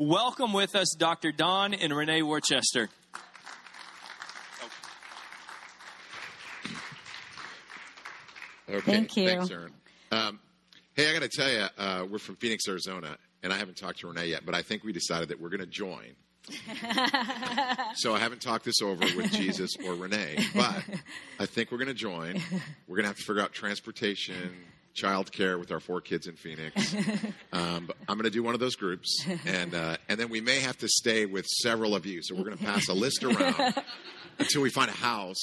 welcome with us Dr. Don and Renee Worcester. Okay. Thank you. Thanks, Aaron. Um, hey, I got to tell you, uh, we're from Phoenix, Arizona, and I haven't talked to Renee yet, but I think we decided that we're going to join. so I haven't talked this over with Jesus or Renee, but I think we're going to join. We're going to have to figure out transportation, childcare with our four kids in Phoenix. Um, I'm going to do one of those groups, and uh, and then we may have to stay with several of you. So we're going to pass a list around until we find a house.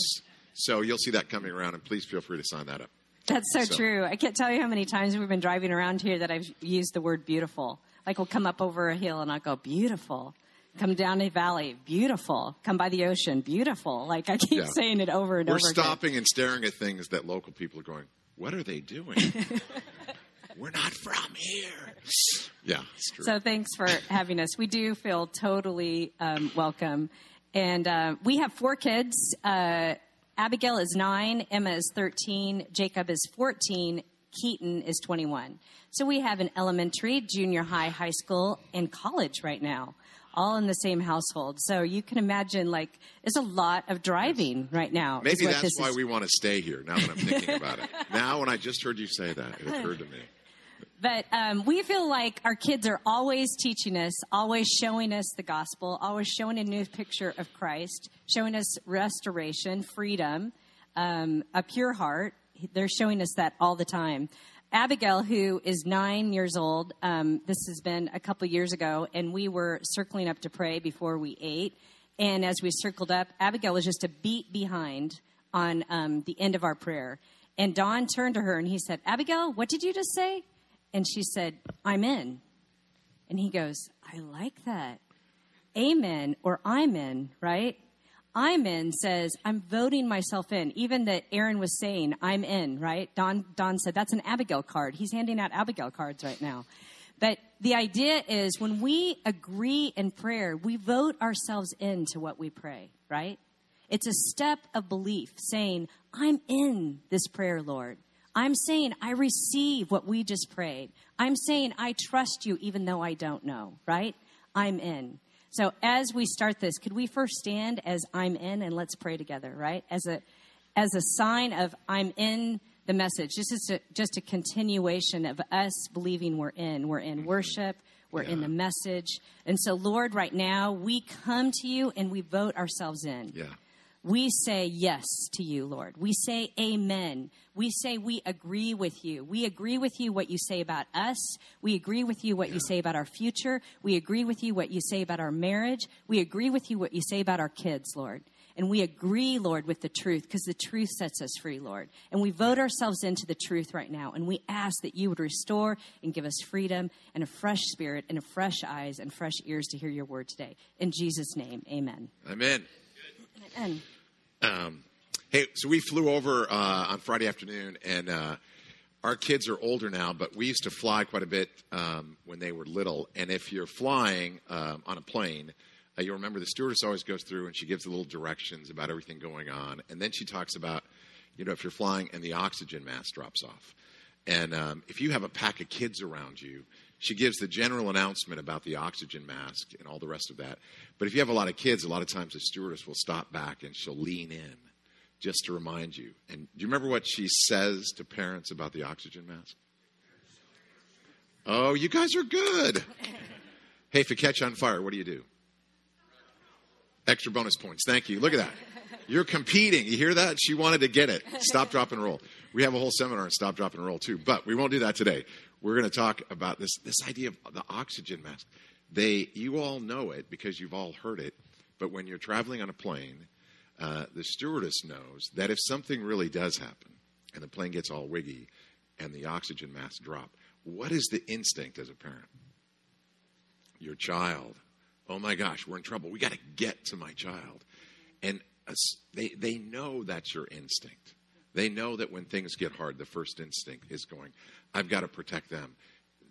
So you'll see that coming around, and please feel free to sign that up. That's so, So- true. I can't tell you how many times we've been driving around here that I've used the word beautiful. Like we'll come up over a hill and I'll go, beautiful. Come down a valley, beautiful. Come by the ocean, beautiful. Like I keep Yeah. saying it over and over. We're over again. stopping and staring at things that local people are going, What are they doing? We're not from here. Yeah, it's true. So thanks for having us. We do feel totally um, welcome. And uh, we have four kids. Uh, Abigail is nine, Emma is 13, Jacob is 14, Keaton is 21. So we have an elementary, junior high, high school, and college right now, all in the same household. So you can imagine, like, it's a lot of driving right now. Maybe that's why is. we want to stay here now that I'm thinking about it. Now, when I just heard you say that, it occurred to me. But um, we feel like our kids are always teaching us, always showing us the gospel, always showing a new picture of Christ, showing us restoration, freedom, um, a pure heart. They're showing us that all the time. Abigail, who is nine years old, um, this has been a couple years ago, and we were circling up to pray before we ate. And as we circled up, Abigail was just a beat behind on um, the end of our prayer. And Don turned to her and he said, Abigail, what did you just say? And she said, I'm in. And he goes, I like that. Amen or I'm in, right? I'm in says, I'm voting myself in. Even that Aaron was saying, I'm in, right? Don, Don said, that's an Abigail card. He's handing out Abigail cards right now. But the idea is when we agree in prayer, we vote ourselves into what we pray, right? It's a step of belief saying, I'm in this prayer, Lord. I'm saying I receive what we just prayed. I'm saying I trust you even though I don't know, right? I'm in. So as we start this, could we first stand as I'm in and let's pray together, right? As a as a sign of I'm in the message. This is a, just a continuation of us believing we're in. We're in worship. We're in the message. And so, Lord, right now we come to you and we vote ourselves in. Yeah. We say yes to you, Lord. We say amen. We say we agree with you. We agree with you what you say about us. We agree with you what you say about our future. We agree with you what you say about our marriage. We agree with you what you say about our kids, Lord. And we agree, Lord, with the truth because the truth sets us free, Lord. And we vote ourselves into the truth right now. And we ask that you would restore and give us freedom and a fresh spirit and a fresh eyes and fresh ears to hear your word today. In Jesus' name, amen. I'm in. Amen. Um, hey, so we flew over uh, on Friday afternoon, and uh, our kids are older now, but we used to fly quite a bit um, when they were little. And if you're flying um, on a plane, uh, you'll remember the stewardess always goes through and she gives the little directions about everything going on, and then she talks about, you know, if you're flying and the oxygen mask drops off, and um, if you have a pack of kids around you. She gives the general announcement about the oxygen mask and all the rest of that. But if you have a lot of kids, a lot of times the stewardess will stop back and she'll lean in just to remind you. And do you remember what she says to parents about the oxygen mask? Oh, you guys are good. Hey, if you catch on fire, what do you do? Extra bonus points. Thank you. Look at that. You're competing. You hear that? She wanted to get it. Stop, drop, and roll. We have a whole seminar on stop, drop, and roll too, but we won't do that today. We're going to talk about this this idea of the oxygen mask. They, you all know it because you've all heard it, but when you're traveling on a plane, uh, the stewardess knows that if something really does happen and the plane gets all wiggy and the oxygen mask drop, what is the instinct as a parent? Your child. Oh my gosh, we're in trouble. We got to get to my child. And uh, they, they know that's your instinct. They know that when things get hard, the first instinct is going, I've got to protect them.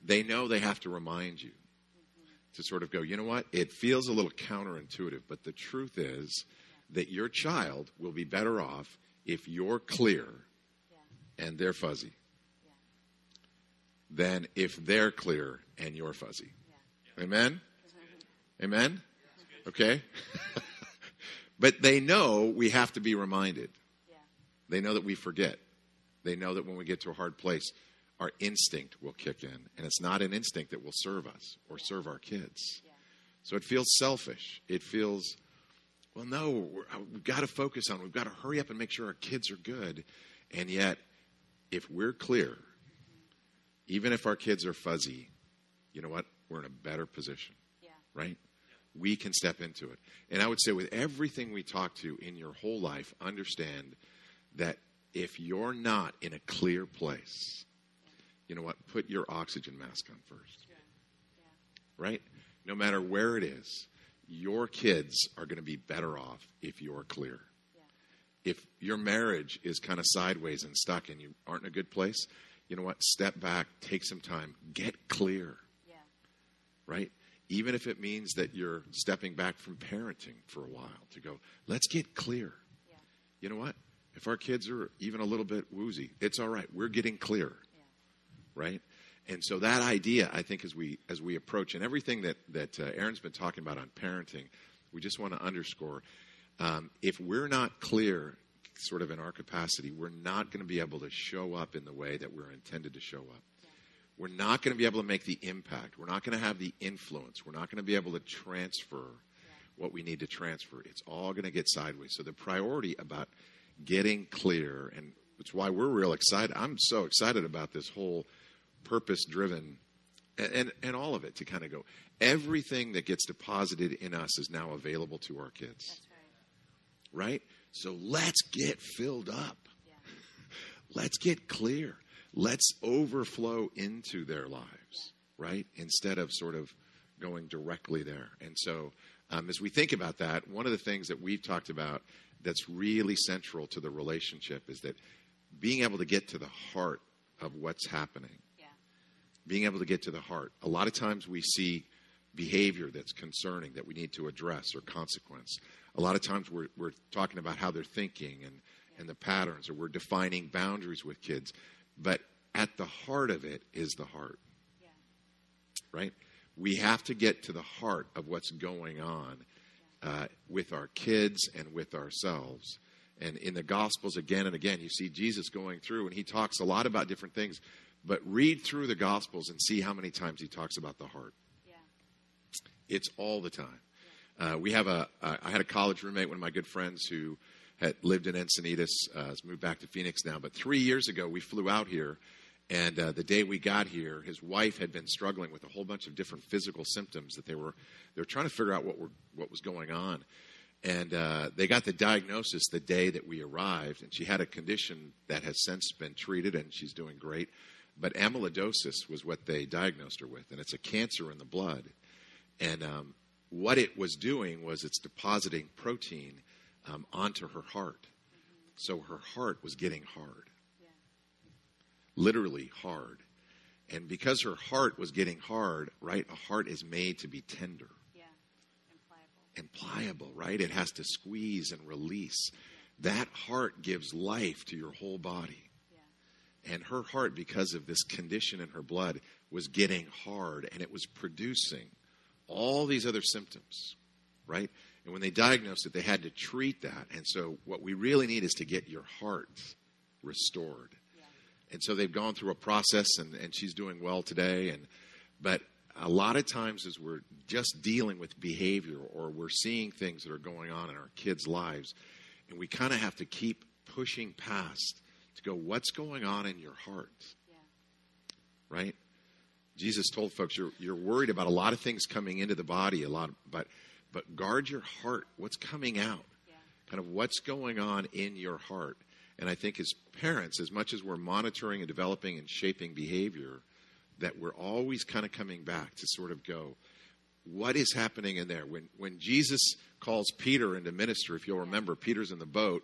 They know they have to remind you to sort of go, you know what? It feels a little counterintuitive, but the truth is that your child will be better off if you're clear and they're fuzzy than if they're clear and you're fuzzy. Amen? Amen? Okay? but they know we have to be reminded. Yeah. They know that we forget. They know that when we get to a hard place, our instinct will kick in. And it's not an instinct that will serve us or serve our kids. Yeah. So it feels selfish. It feels, well, no, we're, uh, we've got to focus on, we've got to hurry up and make sure our kids are good. And yet, if we're clear, even if our kids are fuzzy, you know what? We're in a better position, Yeah. right? We can step into it. And I would say, with everything we talk to in your whole life, understand that if you're not in a clear place, you know what? Put your oxygen mask on first, right? No matter where it is, your kids are going to be better off if you're clear. If your marriage is kind of sideways and stuck and you aren't in a good place, you know what? Step back, take some time, get clear Yeah. right? Even if it means that you're stepping back from parenting for a while to go, let's get clear. Yeah. You know what? If our kids are even a little bit woozy, it's all right. We're getting clear, Yeah. Right? And so that idea, I think, as we as we approach and everything that that uh, Aaron's been talking about on parenting, we just want to underscore: um, if we're not clear, sort of in our capacity, we're not going to be able to show up in the way that we're intended to show up. We're not going to be able to make the impact. We're not going to have the influence. We're not going to be able to transfer what we need to transfer. It's all going to get sideways. So the priority about getting clear, and it's why we're real excited. I'm so excited about this whole purpose driven and, and, and all of it to kind of go. Everything that gets deposited in us is now available to our kids, That's right. right? So let's get filled up. Yeah. Let's get clear. Let's overflow into their lives, right? Instead of sort of going directly there. And so, um, as we think about that, one of the things that we've talked about that's really central to the relationship is that being able to get to the heart of what's happening, Yeah. Being able to get to the heart. A lot of times we see behavior that's concerning that we need to address or consequence. A lot of times we're, we're talking about how they're thinking and, and the patterns, or we're defining boundaries with kids. But at the heart of it is the heart, Yeah. right? We have to get to the heart of what's going on uh, with our kids and with ourselves. And in the Gospels, again and again, you see Jesus going through, and he talks a lot about different things. But read through the Gospels and see how many times he talks about the heart. Yeah. It's all the time. Uh, we have a. Uh, I had a college roommate, one of my good friends, who had lived in Encinitas, uh, has moved back to Phoenix now. But three years ago, we flew out here, and uh, the day we got here, his wife had been struggling with a whole bunch of different physical symptoms that they were they were trying to figure out what were what was going on. And uh, they got the diagnosis the day that we arrived, and she had a condition that has since been treated, and she's doing great. But amyloidosis was what they diagnosed her with, and it's a cancer in the blood. And um, what it was doing was it's depositing protein um, onto her heart. So her heart was getting hard, Yeah. literally hard. And because her heart was getting hard, right, a heart is made to be tender Yeah. And pliable. and pliable, right? It has to squeeze and release. That heart gives life to your whole body. And her heart, because of this condition in her blood, was getting hard and it was producing all these other symptoms, right? And when they diagnosed it, they had to treat that. And so, what we really need is to get your heart restored. Yeah. And so, they've gone through a process, and, and she's doing well today. And but a lot of times, as we're just dealing with behavior or we're seeing things that are going on in our kids' lives, and we kind of have to keep pushing past to go, what's going on in your heart? Yeah. right? Jesus told folks you're you're worried about a lot of things coming into the body, a lot, of, but but guard your heart. What's coming out? Yeah. Kind of what's going on in your heart. And I think as parents, as much as we're monitoring and developing and shaping behavior, that we're always kind of coming back to sort of go, what is happening in there? When when Jesus calls Peter into ministry, if you'll remember, Peter's in the boat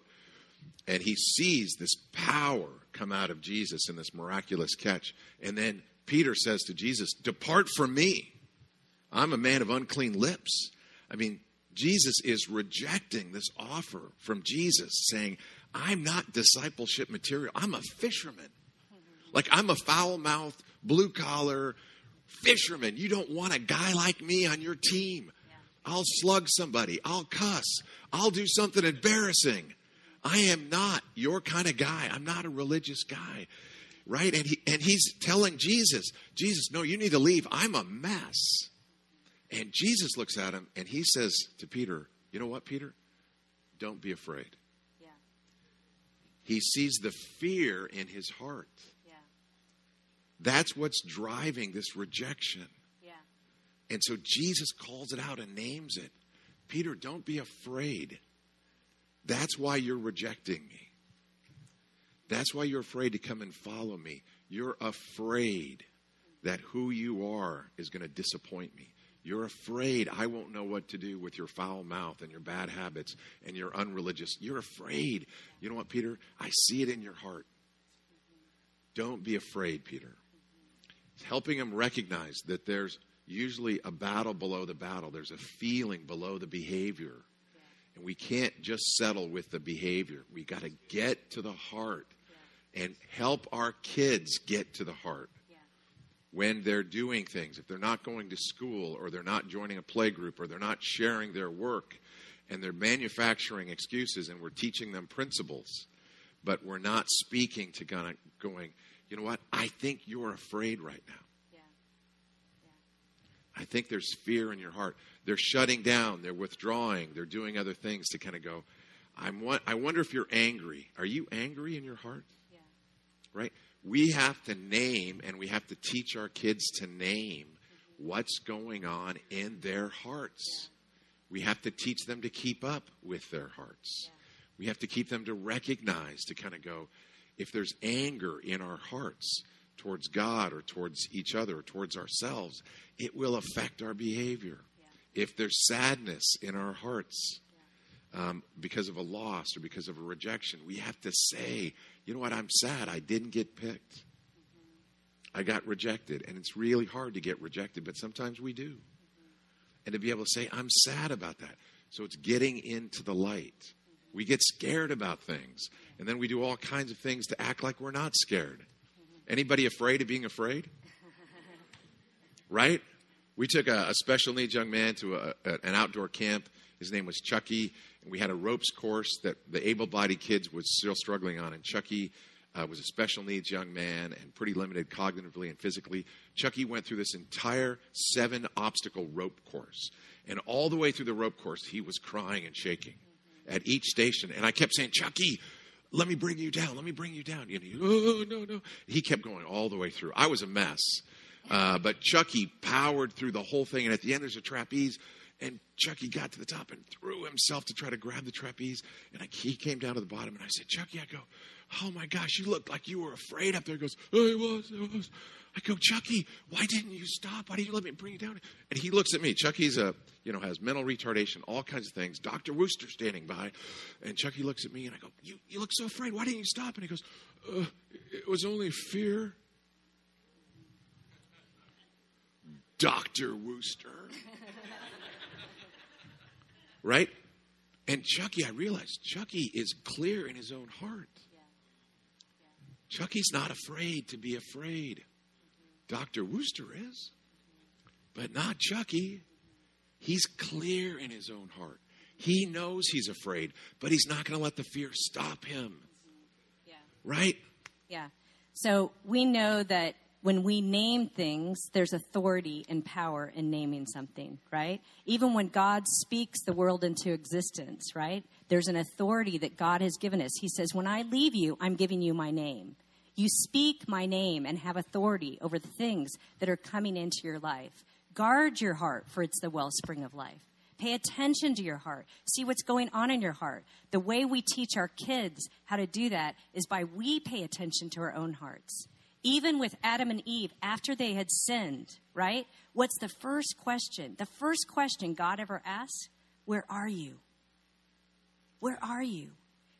and he sees this power come out of Jesus in this miraculous catch. And then Peter says to Jesus, Depart from me. I'm a man of unclean lips. I mean, Jesus is rejecting this offer from Jesus, saying, I'm not discipleship material. I'm a fisherman. Like, I'm a foul mouthed, blue collar fisherman. You don't want a guy like me on your team. I'll slug somebody. I'll cuss. I'll do something embarrassing. I am not your kind of guy. I'm not a religious guy. Right? And he and he's telling Jesus, Jesus, no, you need to leave. I'm a mess. And Jesus looks at him and he says to Peter, You know what, Peter? Don't be afraid. Yeah. He sees the fear in his heart. Yeah. That's what's driving this rejection. Yeah. And so Jesus calls it out and names it. Peter, don't be afraid. That's why you're rejecting me. That's why you're afraid to come and follow me. You're afraid that who you are is going to disappoint me. You're afraid I won't know what to do with your foul mouth and your bad habits and your unreligious. You're afraid. You know what, Peter? I see it in your heart. Don't be afraid, Peter. It's helping him recognize that there's usually a battle below the battle, there's a feeling below the behavior. And we can't just settle with the behavior. We got to get to the heart and help our kids get to the heart when they're doing things. If they're not going to school or they're not joining a play group or they're not sharing their work and they're manufacturing excuses and we're teaching them principles, but we're not speaking to kind of going, you know what? I think you're afraid right now. Yeah. I think there's fear in your heart. They're shutting down, they're withdrawing, they're doing other things to kind of go, I'm, I wonder if you're angry. Are you angry in your heart? Yeah. Right? We have to name and we have to teach our kids to name mm-hmm. what's going on in their hearts. We have to teach them to keep up with their hearts. We have to keep them to recognize, to kind of go, if there's anger in our hearts towards God or towards each other or towards ourselves, it will affect our behavior. If there's sadness in our hearts um, because of a loss or because of a rejection, we have to say, you know what, I'm sad. I didn't get picked. Mm-hmm. I got rejected. And it's really hard to get rejected, but sometimes we do. Mm-hmm. And to be able to say, I'm sad about that. So it's getting into the light. Mm-hmm. We get scared about things, and then we do all kinds of things to act like we're not scared. Anybody afraid of being afraid? Right? We took a, a special needs young man to a, a, an outdoor camp. His name was Chucky, and we had a ropes course that the able-bodied kids were still struggling on. And Chucky uh, was a special needs young man and pretty limited cognitively and physically. Chucky went through this entire seven obstacle rope course, and all the way through the rope course, he was crying and shaking at each station. And I kept saying, Chucky, let me bring you down. Let me bring you down. And he, oh, no, no. He kept going all the way through. I was a mess. Uh, but Chucky powered through the whole thing. And at the end, there's a trapeze. And Chucky got to the top and threw himself to try to grab the trapeze. And I, he came down to the bottom. And I said, Chucky, I go, oh my gosh, you looked like you were afraid up there. He goes, I was, I was. I go, Chucky, why didn't you stop? Why didn't you let me bring you down? And he looks at me. Chucky's a, you know, has mental retardation, all kinds of things. Dr. Wooster standing by. And Chucky looks at me and I go, you, you look so afraid. Why didn't you stop? And he goes, uh, it was only fear. Dr. Wooster. right? And Chucky, I realized Chucky is clear in his own heart. Chucky's not afraid to be afraid. Dr. Wooster is, but not Chucky. He's clear in his own heart. He knows he's afraid, but he's not going to let the fear stop him. Yeah. Right? Yeah. So we know that when we name things, there's authority and power in naming something, right? Even when God speaks the world into existence, right? There's an authority that God has given us. He says, When I leave you, I'm giving you my name. You speak my name and have authority over the things that are coming into your life. Guard your heart, for it's the wellspring of life. Pay attention to your heart. See what's going on in your heart. The way we teach our kids how to do that is by we pay attention to our own hearts. Even with Adam and Eve, after they had sinned, right? What's the first question? The first question God ever asked? Where are you? Where are you?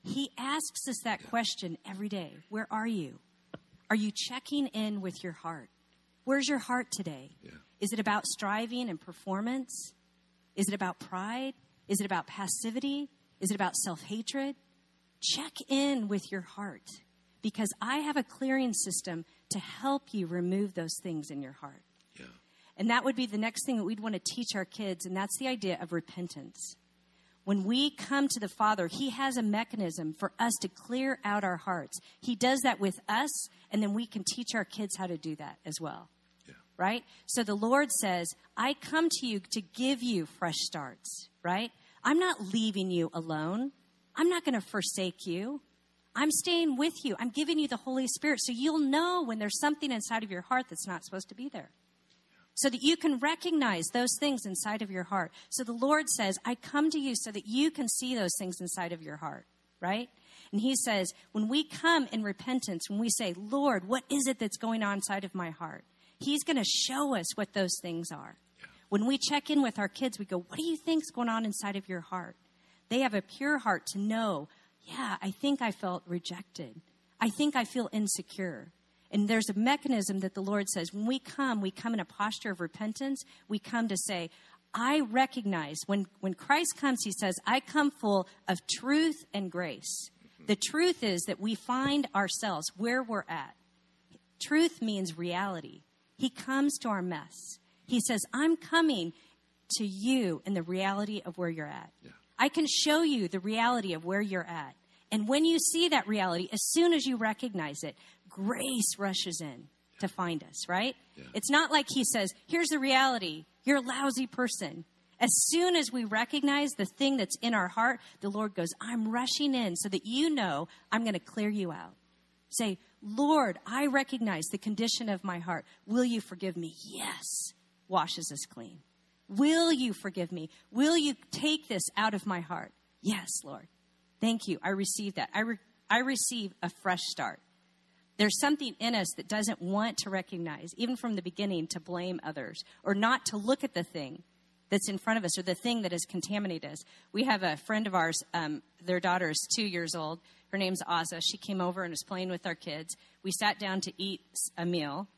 He asks us that question every day. Where are you? Are you checking in with your heart? Where's your heart today? Yeah. Is it about striving and performance? Is it about pride? Is it about passivity? Is it about self hatred? Check in with your heart because I have a clearing system to help you remove those things in your heart. Yeah. And that would be the next thing that we'd want to teach our kids, and that's the idea of repentance. When we come to the Father, He has a mechanism for us to clear out our hearts. He does that with us, and then we can teach our kids how to do that as well. Yeah. Right? So the Lord says, I come to you to give you fresh starts, right? I'm not leaving you alone. I'm not going to forsake you. I'm staying with you. I'm giving you the Holy Spirit so you'll know when there's something inside of your heart that's not supposed to be there. So that you can recognize those things inside of your heart. So the Lord says, I come to you so that you can see those things inside of your heart, right? And He says, when we come in repentance, when we say, Lord, what is it that's going on inside of my heart? He's going to show us what those things are. When we check in with our kids, we go, What do you think's going on inside of your heart? They have a pure heart to know, yeah, I think I felt rejected. I think I feel insecure. And there's a mechanism that the Lord says when we come, we come in a posture of repentance. We come to say, I recognize when, when Christ comes, he says, I come full of truth and grace. The truth is that we find ourselves where we're at. Truth means reality. He comes to our mess. He says, I'm coming to you in the reality of where you're at. Yeah. I can show you the reality of where you're at. And when you see that reality, as soon as you recognize it, grace rushes in to find us, right? Yeah. It's not like he says, here's the reality. You're a lousy person. As soon as we recognize the thing that's in our heart, the Lord goes, I'm rushing in so that you know I'm going to clear you out. Say, Lord, I recognize the condition of my heart. Will you forgive me? Yes washes us clean. Will you forgive me? Will you take this out of my heart? Yes, Lord. Thank you. I receive that. I, re- I receive a fresh start. There's something in us that doesn't want to recognize, even from the beginning, to blame others or not to look at the thing that's in front of us or the thing that has contaminated us. We have a friend of ours, um, their daughter is two years old. Her name's Aza. She came over and was playing with our kids. We sat down to eat a meal,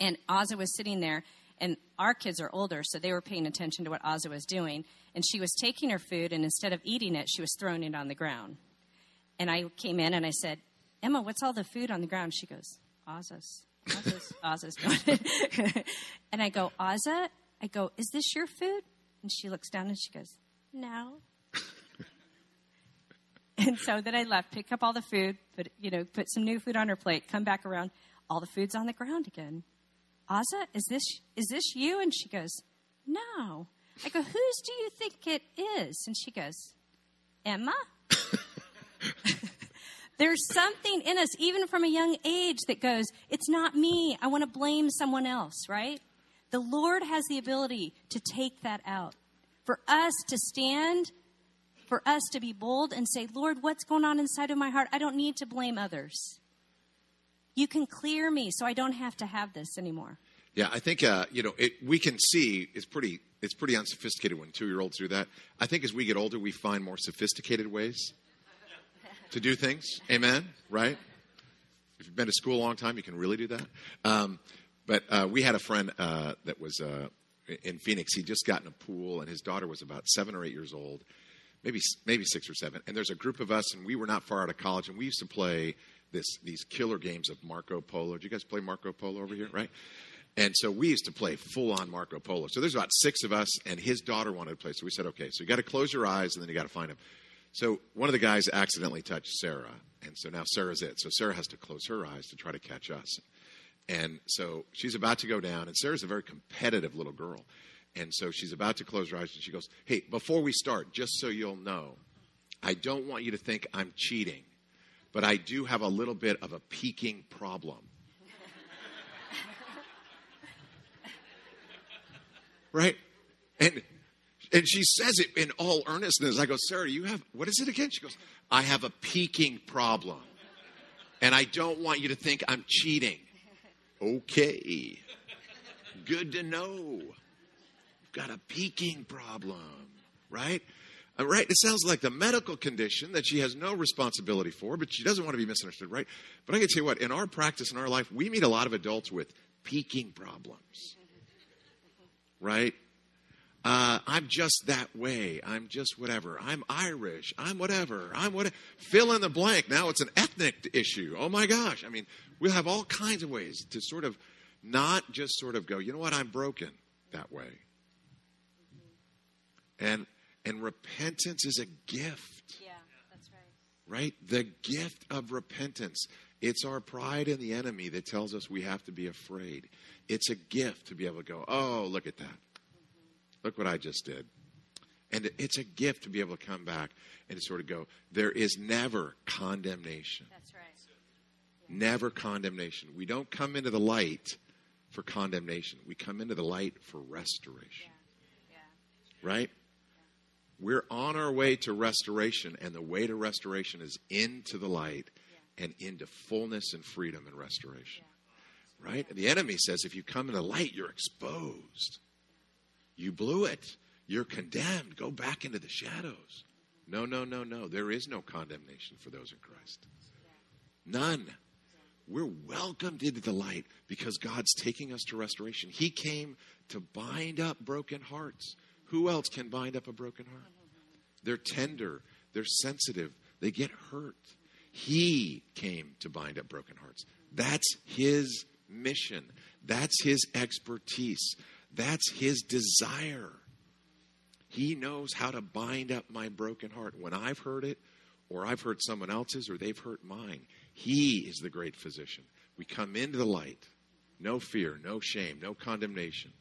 and Aza was sitting there, and our kids are older, so they were paying attention to what Aza was doing. And she was taking her food, and instead of eating it, she was throwing it on the ground. And I came in and I said, Emma, what's all the food on the ground? She goes, Aza's. Aza's, Aza's and I go, Aza? I go, is this your food? And she looks down and she goes, no. and so then I left, pick up all the food, put, you know, put some new food on her plate, come back around, all the food's on the ground again. Aza, is this is this you? And she goes, No. I go, Whose do you think it is? And she goes, Emma. There's something in us, even from a young age, that goes, It's not me. I want to blame someone else, right? The Lord has the ability to take that out. For us to stand, for us to be bold and say, Lord, what's going on inside of my heart? I don't need to blame others. You can clear me so I don't have to have this anymore. Yeah, I think uh, you know it, we can see it's pretty it's pretty unsophisticated when two year olds do that. I think as we get older, we find more sophisticated ways to do things. Amen. Right? If you've been to school a long time, you can really do that. Um, but uh, we had a friend uh, that was uh, in Phoenix. He'd just gotten a pool, and his daughter was about seven or eight years old, maybe maybe six or seven. And there's a group of us, and we were not far out of college, and we used to play this these killer games of Marco Polo. Do you guys play Marco Polo over here? Right. And so we used to play full on Marco Polo. So there's about six of us, and his daughter wanted to play. So we said, okay, so you got to close your eyes, and then you got to find him. So one of the guys accidentally touched Sarah, and so now Sarah's it. So Sarah has to close her eyes to try to catch us. And so she's about to go down, and Sarah's a very competitive little girl. And so she's about to close her eyes, and she goes, Hey, before we start, just so you'll know, I don't want you to think I'm cheating but I do have a little bit of a peeking problem. right? And and she says it in all earnestness. I go, Sarah, you have what is it again? She goes, I have a peeking problem. And I don't want you to think I'm cheating. Okay. Good to know. You've got a peeking problem, right? Uh, right? It sounds like the medical condition that she has no responsibility for, but she doesn't want to be misunderstood, right? But I can tell you what, in our practice, in our life, we meet a lot of adults with peeking problems, right? Uh, I'm just that way. I'm just whatever. I'm Irish. I'm whatever. I'm what. Fill in the blank. Now it's an ethnic issue. Oh my gosh. I mean, we'll have all kinds of ways to sort of not just sort of go, you know what, I'm broken that way. And and repentance is a gift, Yeah, that's right. right? The gift of repentance. It's our pride in the enemy that tells us we have to be afraid. It's a gift to be able to go, oh, look at that. Look what I just did. And it's a gift to be able to come back and to sort of go, there is never condemnation. That's right. Never condemnation. We don't come into the light for condemnation. We come into the light for restoration. Yeah. Right? We're on our way to restoration, and the way to restoration is into the light and into fullness and freedom and restoration. Right? And the enemy says if you come in the light, you're exposed. You blew it. You're condemned. Go back into the shadows. No, no, no, no. There is no condemnation for those in Christ. None. We're welcomed into the light because God's taking us to restoration. He came to bind up broken hearts. Who else can bind up a broken heart? They're tender, they're sensitive, they get hurt. He came to bind up broken hearts. That's his mission, that's his expertise, that's his desire. He knows how to bind up my broken heart. When I've hurt it, or I've hurt someone else's, or they've hurt mine, He is the great physician. We come into the light, no fear, no shame, no condemnation,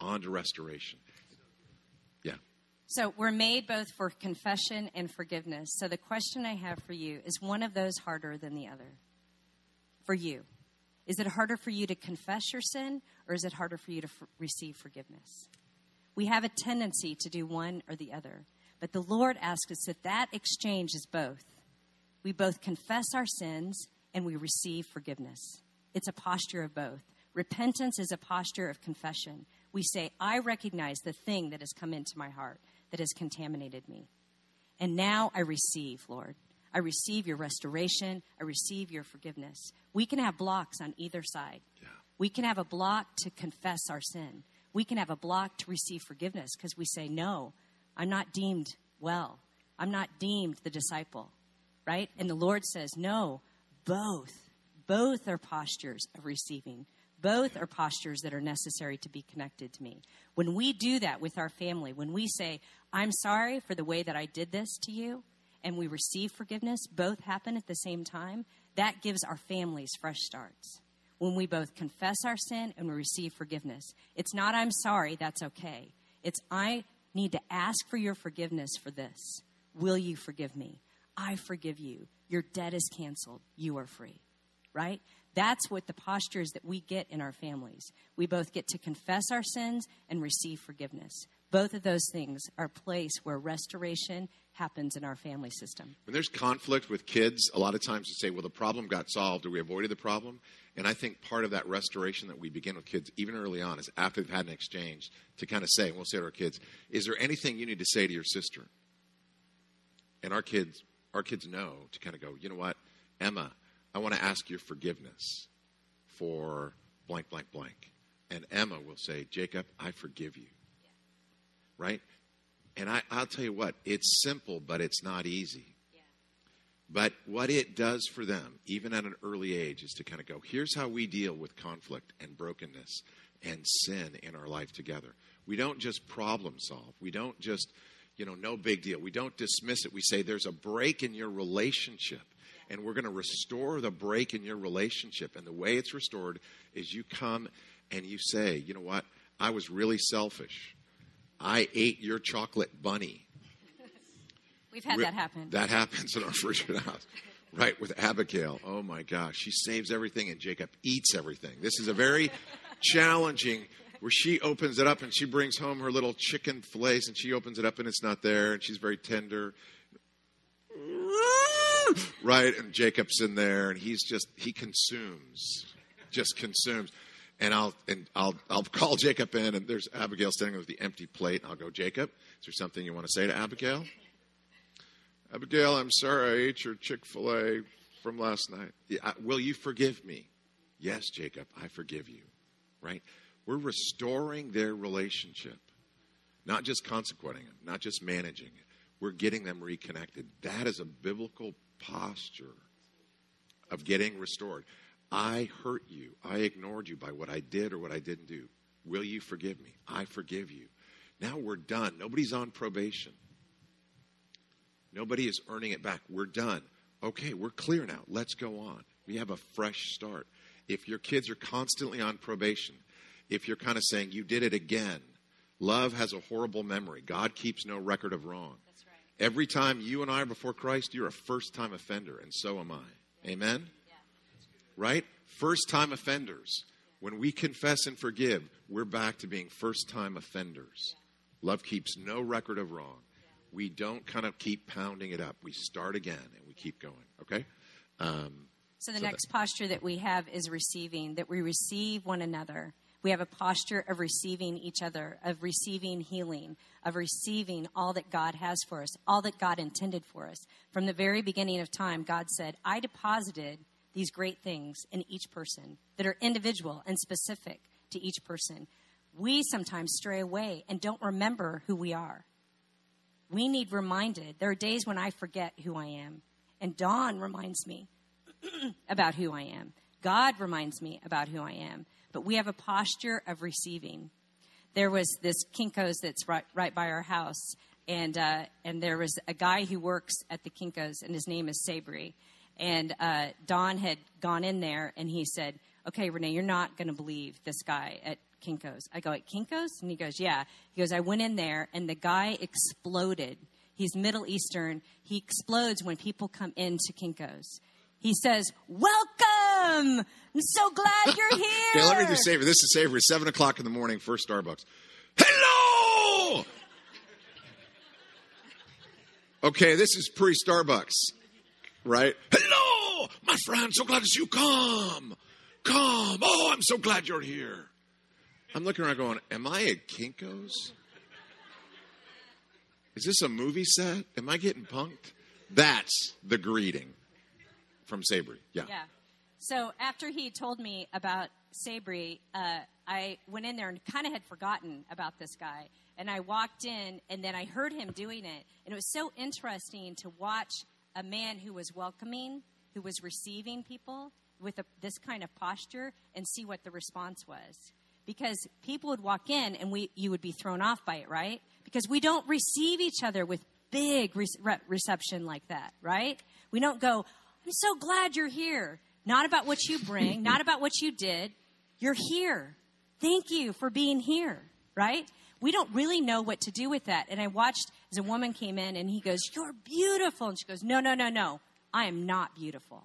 on to restoration. Yeah. So we're made both for confession and forgiveness. So the question I have for you is one of those harder than the other? For you. Is it harder for you to confess your sin or is it harder for you to f- receive forgiveness? We have a tendency to do one or the other. But the Lord asks us that that exchange is both. We both confess our sins and we receive forgiveness. It's a posture of both. Repentance is a posture of confession. We say, I recognize the thing that has come into my heart that has contaminated me. And now I receive, Lord. I receive your restoration. I receive your forgiveness. We can have blocks on either side. Yeah. We can have a block to confess our sin. We can have a block to receive forgiveness because we say, No, I'm not deemed well. I'm not deemed the disciple, right? And the Lord says, No, both. Both are postures of receiving. Both are postures that are necessary to be connected to me. When we do that with our family, when we say, I'm sorry for the way that I did this to you, and we receive forgiveness, both happen at the same time, that gives our families fresh starts. When we both confess our sin and we receive forgiveness, it's not, I'm sorry, that's okay. It's, I need to ask for your forgiveness for this. Will you forgive me? I forgive you. Your debt is canceled. You are free. Right? That's what the posture is that we get in our families. We both get to confess our sins and receive forgiveness. Both of those things are place where restoration happens in our family system. When there's conflict with kids, a lot of times you say, well, the problem got solved or we avoided the problem. And I think part of that restoration that we begin with kids, even early on, is after they've had an exchange, to kind of say, and we'll say to our kids, is there anything you need to say to your sister? And our kids, our kids know to kind of go, you know what, Emma, I want to ask your forgiveness for blank, blank, blank. And Emma will say, Jacob, I forgive you. Right? And I, I'll tell you what, it's simple, but it's not easy. But what it does for them, even at an early age, is to kind of go, here's how we deal with conflict and brokenness and sin in our life together. We don't just problem solve. We don't just, you know, no big deal. We don't dismiss it. We say there's a break in your relationship, and we're going to restore the break in your relationship. And the way it's restored is you come and you say, you know what? I was really selfish. I ate your chocolate bunny. We've had Re- that happen. That happens in our Frisian house. Right, with Abigail. Oh my gosh. She saves everything and Jacob eats everything. This is a very challenging where she opens it up and she brings home her little chicken fillets and she opens it up and it's not there and she's very tender. Right, and Jacob's in there and he's just he consumes. Just consumes. And I'll and I'll I'll call Jacob in and there's Abigail standing with the empty plate. I'll go, Jacob, is there something you want to say to Abigail? Abigail, I'm sorry I ate your Chick fil A from last night. Will you forgive me? Yes, Jacob, I forgive you. Right? We're restoring their relationship, not just consequenting it, not just managing it. We're getting them reconnected. That is a biblical posture of getting restored. I hurt you. I ignored you by what I did or what I didn't do. Will you forgive me? I forgive you. Now we're done. Nobody's on probation. Nobody is earning it back. We're done. Okay, we're clear now. Let's go on. We have a fresh start. If your kids are constantly on probation, if you're kind of saying, you did it again, love has a horrible memory. God keeps no record of wrong. That's right. Every time you and I are before Christ, you're a first time offender, and so am I. Amen? Right? First time offenders. When we confess and forgive, we're back to being first time offenders. Love keeps no record of wrong. We don't kind of keep pounding it up. We start again and we keep going. Okay? Um, So the So next posture that we have is receiving, that we receive one another. We have a posture of receiving each other, of receiving healing, of receiving all that God has for us, all that God intended for us. From the very beginning of time, God said, I deposited these great things in each person that are individual and specific to each person. We sometimes stray away and don't remember who we are. We need reminded. There are days when I forget who I am, and Dawn reminds me about who I am. God reminds me about who I am. But we have a posture of receiving. There was this Kinko's that's right, right by our house, and uh, and there was a guy who works at the Kinko's, and his name is Sabri. And uh, Don had gone in there, and he said, "Okay, Renee, you're not going to believe this guy at Kinko's." I go, "At Kinko's?" And he goes, "Yeah." He goes, "I went in there, and the guy exploded. He's Middle Eastern. He explodes when people come into Kinko's." He says, Welcome! I'm so glad you're here. okay, let me do Sabri. This is Sabri. 7 o'clock in the morning, first Starbucks. Hello! Okay, this is pre Starbucks, right? Hello, my friend. So glad to see you. Come, come. Oh, I'm so glad you're here. I'm looking around going, Am I at Kinko's? Is this a movie set? Am I getting punked? That's the greeting from Sabri. Yeah. Yeah. So after he told me about Sabri, uh, I went in there and kind of had forgotten about this guy. And I walked in, and then I heard him doing it. And it was so interesting to watch a man who was welcoming, who was receiving people with a, this kind of posture, and see what the response was. Because people would walk in, and we, you would be thrown off by it, right? Because we don't receive each other with big re- re- reception like that, right? We don't go, I'm so glad you're here. Not about what you bring, not about what you did. You're here. Thank you for being here, right? We don't really know what to do with that. And I watched as a woman came in and he goes, You're beautiful. And she goes, No, no, no, no. I am not beautiful.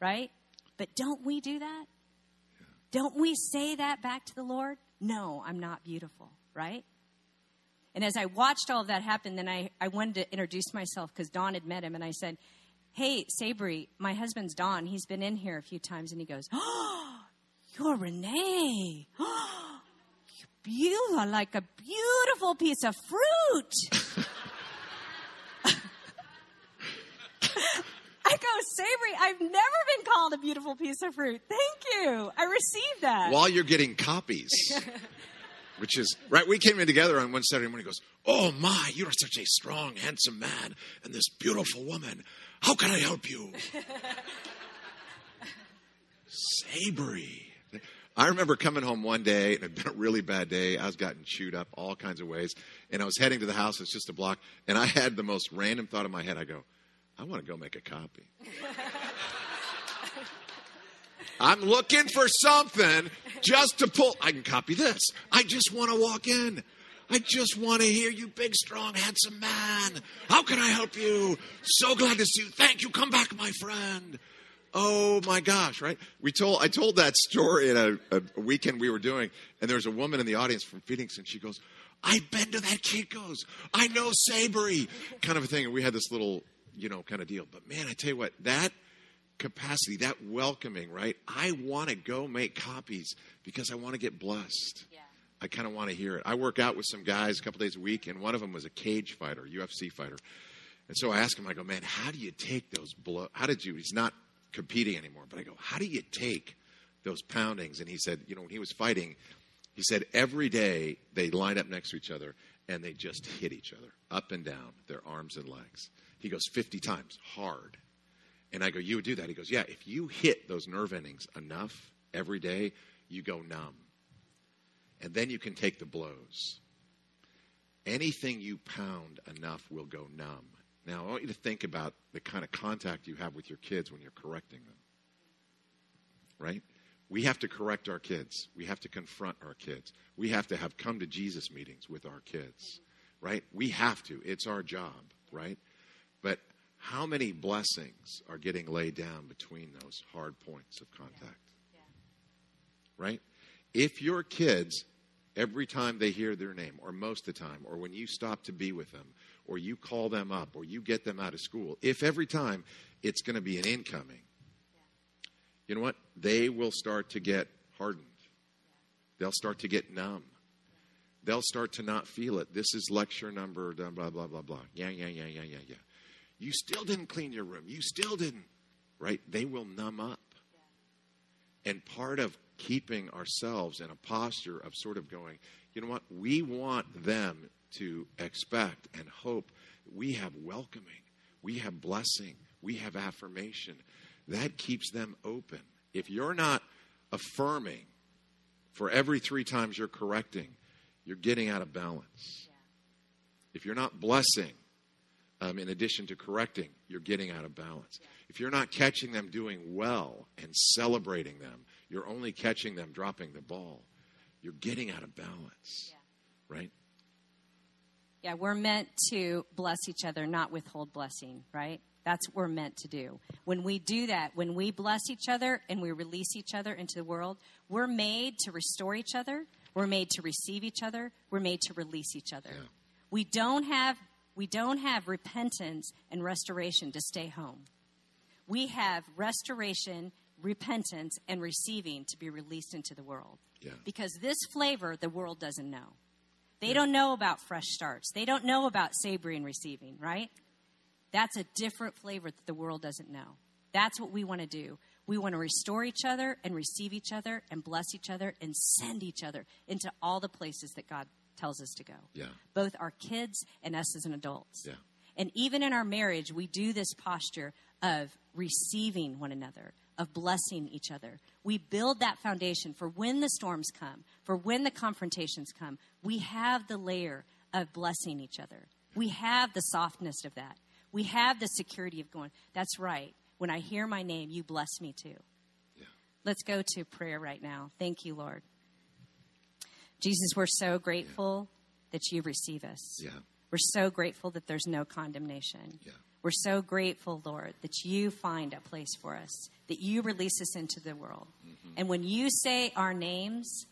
Right? But don't we do that? Don't we say that back to the Lord? No, I'm not beautiful, right? And as I watched all of that happen, then I, I wanted to introduce myself because Don had met him, and I said, Hey, Sabri, my husband's Don. He's been in here a few times, and he goes, Oh, you're Renee. you are like a beautiful piece of fruit. I go, Sabri, I've never been called a beautiful piece of fruit. Thank you. I received that. while you're getting copies. Which is right. We came in together on one Saturday morning. He goes, "Oh my, you are such a strong, handsome man, and this beautiful woman. How can I help you?" Sabri. I remember coming home one day, and it had been a really bad day. I was gotten chewed up all kinds of ways, and I was heading to the house. It's just a block, and I had the most random thought in my head. I go, "I want to go make a copy." I'm looking for something just to pull. I can copy this. I just want to walk in. I just want to hear you, big, strong, handsome man. How can I help you? So glad to see you. Thank you. Come back, my friend. Oh my gosh! Right? We told I told that story in a, a weekend we were doing, and there was a woman in the audience from Phoenix, and she goes, "I've been to that Kinko's. I know Sabri," kind of a thing. And we had this little, you know, kind of deal. But man, I tell you what, that capacity, that welcoming, right? I want to go make copies because I want to get blessed. Yeah. I kind of want to hear it. I work out with some guys a couple days a week, and one of them was a cage fighter, UFC fighter. And so I asked him, I go, man, how do you take those blows? How did you? He's not competing anymore, but I go, how do you take those poundings? And he said, you know, when he was fighting, he said every day they line up next to each other and they just hit each other up and down, their arms and legs. He goes 50 times hard. And I go, You would do that? He goes, Yeah, if you hit those nerve endings enough every day, you go numb. And then you can take the blows. Anything you pound enough will go numb. Now, I want you to think about the kind of contact you have with your kids when you're correcting them. Right? We have to correct our kids. We have to confront our kids. We have to have come to Jesus meetings with our kids. Right? We have to. It's our job. Right? But how many blessings are getting laid down between those hard points of contact? Right? If your kids, every time they hear their name, or most of the time, or when you stop to be with them, or you call them up, or you get them out of school, if every time it's going to be an incoming, you know what? They will start to get hardened. They'll start to get numb. They'll start to not feel it. This is lecture number, blah, blah, blah, blah, blah. Yeah, yeah, yeah, yeah, yeah, yeah. You still didn't clean your room. You still didn't. Right? They will numb up. And part of keeping ourselves in a posture of sort of going, you know what? We want them to expect and hope we have welcoming, we have blessing, we have affirmation. That keeps them open. If you're not affirming for every three times you're correcting, you're getting out of balance. If you're not blessing, um, in addition to correcting, you're getting out of balance. If you're not catching them doing well and celebrating them, you're only catching them dropping the ball. You're getting out of balance, right? Yeah, we're meant to bless each other, not withhold blessing, right? That's what we're meant to do. When we do that, when we bless each other and we release each other into the world, we're made to restore each other. We're made to receive each other. We're made to release each other. Yeah. We don't have we don't have repentance and restoration to stay home. We have restoration, repentance, and receiving to be released into the world. Yeah. Because this flavor the world doesn't know. They don't know about fresh starts. They don't know about savory and receiving, right? That's a different flavor that the world doesn't know. That's what we want to do. We want to restore each other and receive each other and bless each other and send each other into all the places that God tells us to go. Yeah. Both our kids and us as an adults. Yeah. And even in our marriage, we do this posture of receiving one another, of blessing each other. We build that foundation for when the storms come, for when the confrontations come. We have the layer of blessing each other. We have the softness of that. We have the security of going, that's right. When I hear my name, you bless me too. Yeah. Let's go to prayer right now. Thank you, Lord. Jesus, we're so grateful that you receive us. Yeah. We're so grateful that there's no condemnation. Yeah. We're so grateful, Lord, that you find a place for us, that you release us into the world. Mm-hmm. And when you say our names,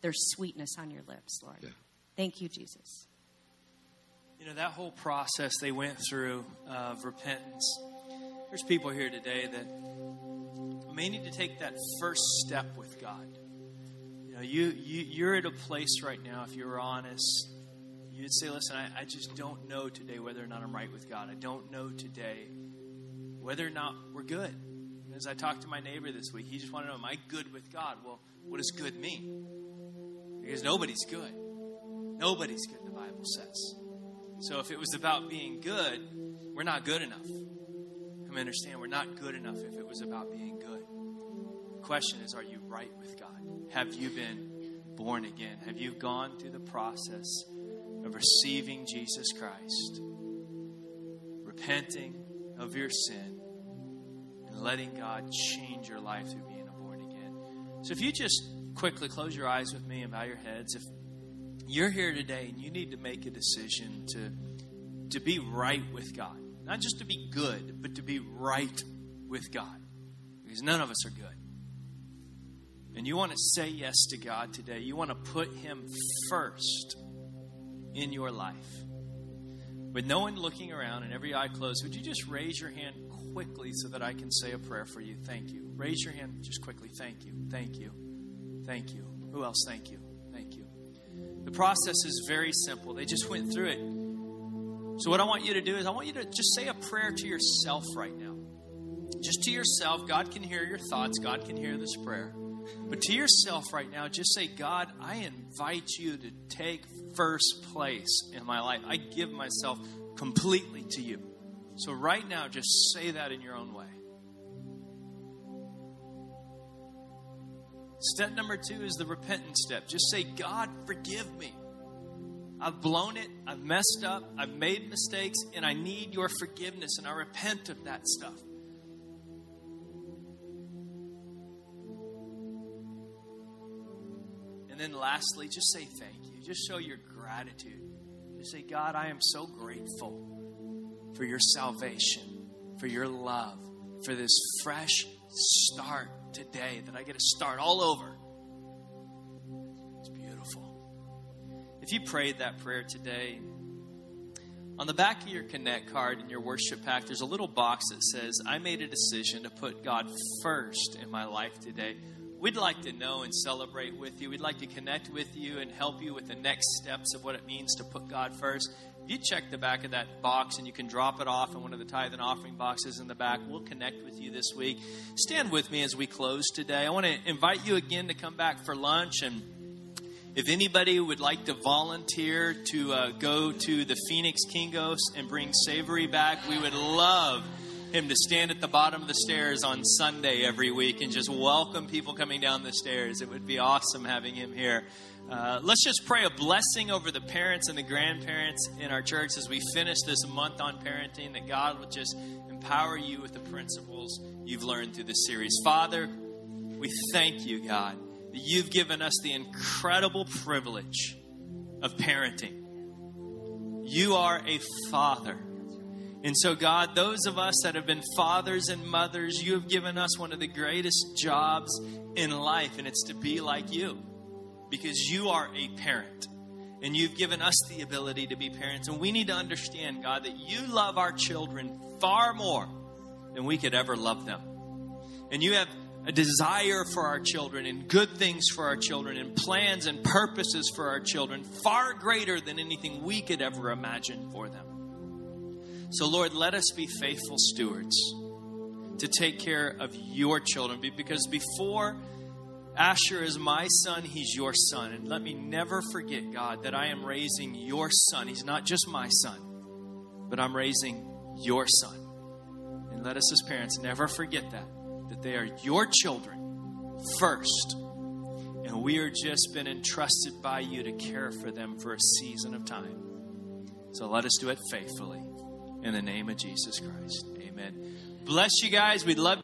there's sweetness on your lips, Lord. Yeah. Thank you, Jesus. You know, that whole process they went through of repentance. There's people here today that may need to take that first step with God. You know, you, you you're at a place right now, if you're honest, you'd say, listen, I, I just don't know today whether or not I'm right with God. I don't know today whether or not we're good. As I talked to my neighbor this week, he just wanted to know, am I good with God? Well, what does good mean? Because nobody's good. Nobody's good, the Bible says. So if it was about being good, we're not good enough. Come understand, we're not good enough if it was about being good. The question is, are you right with God? Have you been born again? Have you gone through the process of receiving Jesus Christ, repenting of your sin, and letting God change your life through being born again? So if you just quickly close your eyes with me and bow your heads, if you're here today and you need to make a decision to to be right with God. Not just to be good, but to be right with God. Because none of us are good. And you want to say yes to God today. You want to put him first in your life. With no one looking around and every eye closed, would you just raise your hand quickly so that I can say a prayer for you? Thank you. Raise your hand just quickly. Thank you. Thank you. Thank you. Who else? Thank you. Thank you. The process is very simple. They just went through it. So, what I want you to do is, I want you to just say a prayer to yourself right now. Just to yourself. God can hear your thoughts, God can hear this prayer. But to yourself right now, just say, God, I invite you to take first place in my life. I give myself completely to you. So, right now, just say that in your own way. Step number two is the repentance step. Just say, God, forgive me. I've blown it, I've messed up, I've made mistakes, and I need your forgiveness, and I repent of that stuff. And then lastly, just say thank you. Just show your gratitude. Just say, God, I am so grateful for your salvation, for your love, for this fresh start today that I get to start all over. It's beautiful. If you prayed that prayer today, on the back of your Connect card in your worship pack, there's a little box that says, I made a decision to put God first in my life today. We'd like to know and celebrate with you. We'd like to connect with you and help you with the next steps of what it means to put God first. You check the back of that box and you can drop it off in one of the tithe and offering boxes in the back, we'll connect with you this week. Stand with me as we close today. I want to invite you again to come back for lunch and if anybody would like to volunteer to uh, go to the Phoenix Kingos and bring Sabri back, we would love him to stand at the bottom of the stairs on Sunday every week and just welcome people coming down the stairs. It would be awesome having him here. Uh, let's just pray a blessing over the parents and the grandparents in our church as we finish this month on parenting, that God would just empower you with the principles you've learned through this series. Father, we thank you, God, that you've given us the incredible privilege of parenting. You are a father and so, God, those of us that have been fathers and mothers, you have given us one of the greatest jobs in life, and it's to be like you because you are a parent. And you've given us the ability to be parents. And we need to understand, God, that you love our children far more than we could ever love them. And you have a desire for our children and good things for our children and plans and purposes for our children far greater than anything we could ever imagine for them. So, Lord, let us be faithful stewards to take care of your children because before Asher is my son, he's your son. And let me never forget, God, that I am raising your son. He's not just my son, but I'm raising your son. And let us as parents never forget that, that they are your children first. And we are just been entrusted by you to care for them for a season of time. So let us do it faithfully. In the name of Jesus Christ. Amen. Bless you guys. We'd love